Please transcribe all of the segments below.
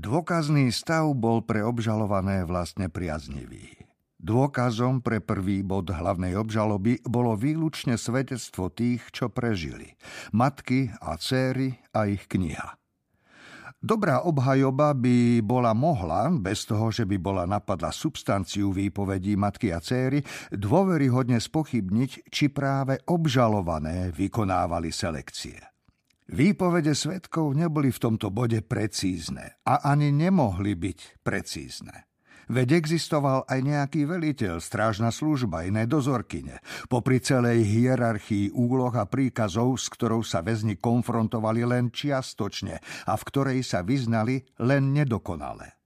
Dôkazný stav bol pre obžalované vlastne priaznivý. Dôkazom pre prvý bod hlavnej obžaloby bolo výlučne svedectvo tých, čo prežili. Matky a céry a ich kniha. Dobrá obhajoba by bola mohla, bez toho, že by bola napadla substanciu výpovedí matky a céry, dôveryhodne spochybniť, či práve obžalované vykonávali selekcie. Výpovede svetkov neboli v tomto bode precízne a ani nemohli byť precízne. Veď existoval aj nejaký veliteľ, strážna služba, iné dozorkyne, popri celej hierarchii úloh a príkazov, s ktorou sa väzni konfrontovali len čiastočne a v ktorej sa vyznali len nedokonale.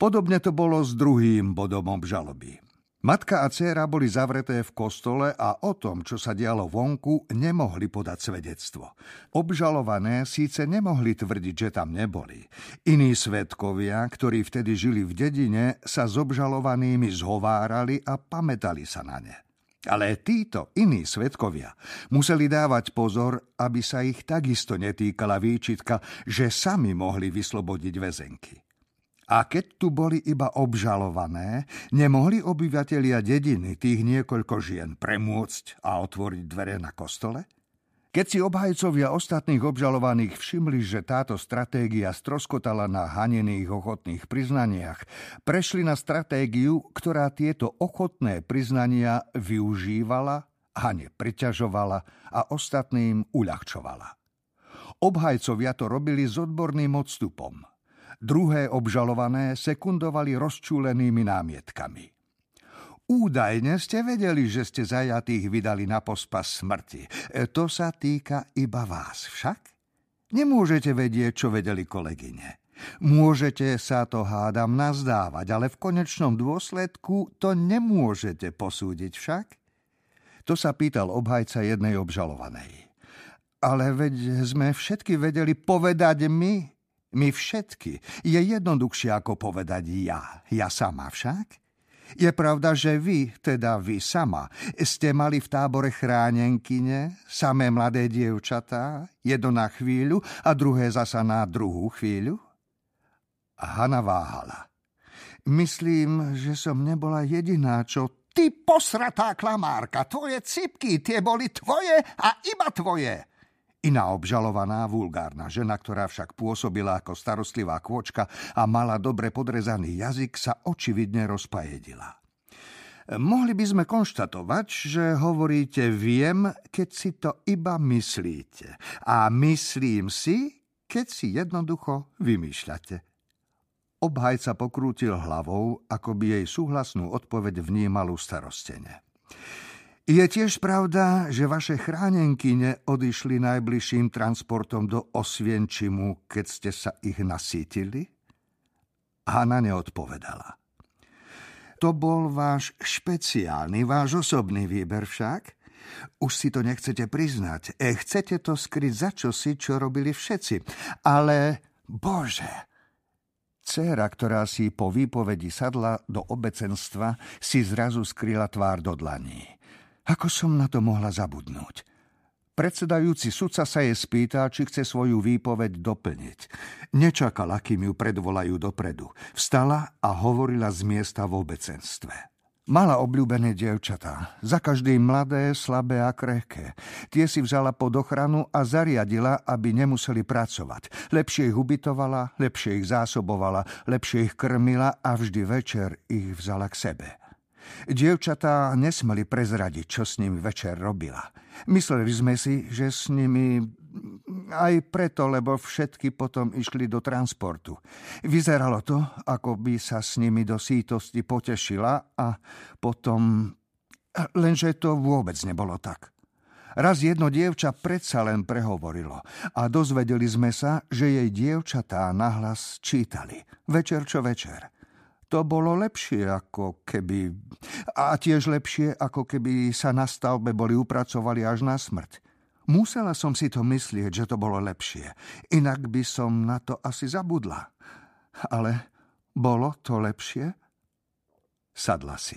Podobne to bolo s druhým bodom obžaloby. Matka a dcéra boli zavreté v kostole a o tom, čo sa dialo vonku, nemohli podať svedectvo. Obžalované síce nemohli tvrdiť, že tam neboli. Iní svetkovia, ktorí vtedy žili v dedine, sa s obžalovanými zhovárali a pamätali sa na ne. Ale títo iní svetkovia museli dávať pozor, aby sa ich takisto netýkala výčitka, že sami mohli vyslobodiť väzenky. A keď tu boli iba obžalované, nemohli obyvatelia dediny tých niekoľko žien premôcť a otvoriť dvere na kostole? Keď si obhajcovia ostatných obžalovaných všimli, že táto stratégia stroskotala na hanených ochotných priznaniach, prešli na stratégiu, ktorá tieto ochotné priznania využívala, hane priťažovala a ostatným uľahčovala. Obhajcovia to robili s odborným odstupom – Druhé obžalované sekundovali rozčúlenými námietkami. Údajne ste vedeli, že ste zajatých vydali na pospas smrti. E, to sa týka iba vás však? Nemôžete vedieť, čo vedeli kolegyne. Môžete sa to hádam nazdávať, ale v konečnom dôsledku to nemôžete posúdiť však? To sa pýtal obhajca jednej obžalovanej. Ale veď sme všetky vedeli povedať my, my všetky. Je jednoduchšie ako povedať ja. Ja sama však? Je pravda, že vy, teda vy sama, ste mali v tábore chránenkyne, samé mladé dievčatá, jedno na chvíľu a druhé zasa na druhú chvíľu? Hanna váhala. Myslím, že som nebola jediná, čo... Ty posratá klamárka, tvoje cipky, tie boli tvoje a iba tvoje. Iná obžalovaná, vulgárna žena, ktorá však pôsobila ako starostlivá kôčka a mala dobre podrezaný jazyk, sa očividne rozpajedila. Mohli by sme konštatovať, že hovoríte viem, keď si to iba myslíte. A myslím si, keď si jednoducho vymýšľate. Obhajca pokrútil hlavou, ako by jej súhlasnú odpoveď vnímal starostene. Je tiež pravda, že vaše chránenky neodišli najbližším transportom do Osvienčimu, keď ste sa ich nasítili? Hanna neodpovedala. To bol váš špeciálny, váš osobný výber však? Už si to nechcete priznať. E, chcete to skryť za čosi, čo robili všetci. Ale, bože, Céra, ktorá si po výpovedi sadla do obecenstva, si zrazu skryla tvár do dlaní. Ako som na to mohla zabudnúť? Predsedajúci sudca sa jej spýta, či chce svoju výpoveď doplniť. Nečakala, kým ju predvolajú dopredu. Vstala a hovorila z miesta v obecenstve. Mala obľúbené dievčatá, za každým mladé, slabé a krehké. Tie si vzala pod ochranu a zariadila, aby nemuseli pracovať. Lepšie ich ubytovala, lepšie ich zásobovala, lepšie ich krmila a vždy večer ich vzala k sebe. Dievčatá nesmeli prezradiť, čo s nimi večer robila. Mysleli sme si, že s nimi aj preto, lebo všetky potom išli do transportu. Vyzeralo to, ako by sa s nimi do sítosti potešila a potom... Lenže to vôbec nebolo tak. Raz jedno dievča predsa len prehovorilo a dozvedeli sme sa, že jej dievčatá nahlas čítali. Večer čo večer. To bolo lepšie, ako keby... A tiež lepšie, ako keby sa na stavbe boli upracovali až na smrť. Musela som si to myslieť, že to bolo lepšie. Inak by som na to asi zabudla. Ale bolo to lepšie? Sadla si.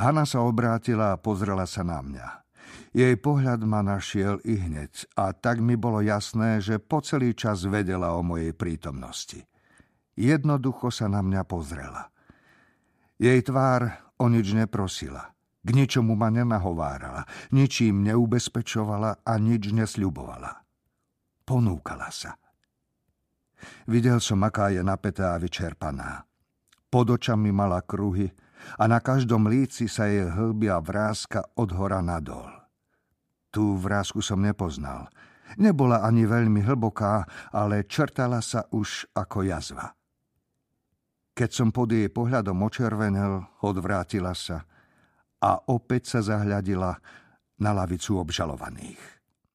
Hanna sa obrátila a pozrela sa na mňa. Jej pohľad ma našiel i hneď a tak mi bolo jasné, že po celý čas vedela o mojej prítomnosti. Jednoducho sa na mňa pozrela. Jej tvár o nič neprosila. K ničomu ma nenahovárala, ničím neubezpečovala a nič nesľubovala. Ponúkala sa. Videl som, aká je napätá a vyčerpaná. Pod očami mala kruhy a na každom líci sa jej hlbia vrázka od hora nadol. Tú vrázku som nepoznal. Nebola ani veľmi hlboká, ale črtala sa už ako jazva. Keď som pod jej pohľadom očervenel, odvrátila sa a opäť sa zahľadila na lavicu obžalovaných.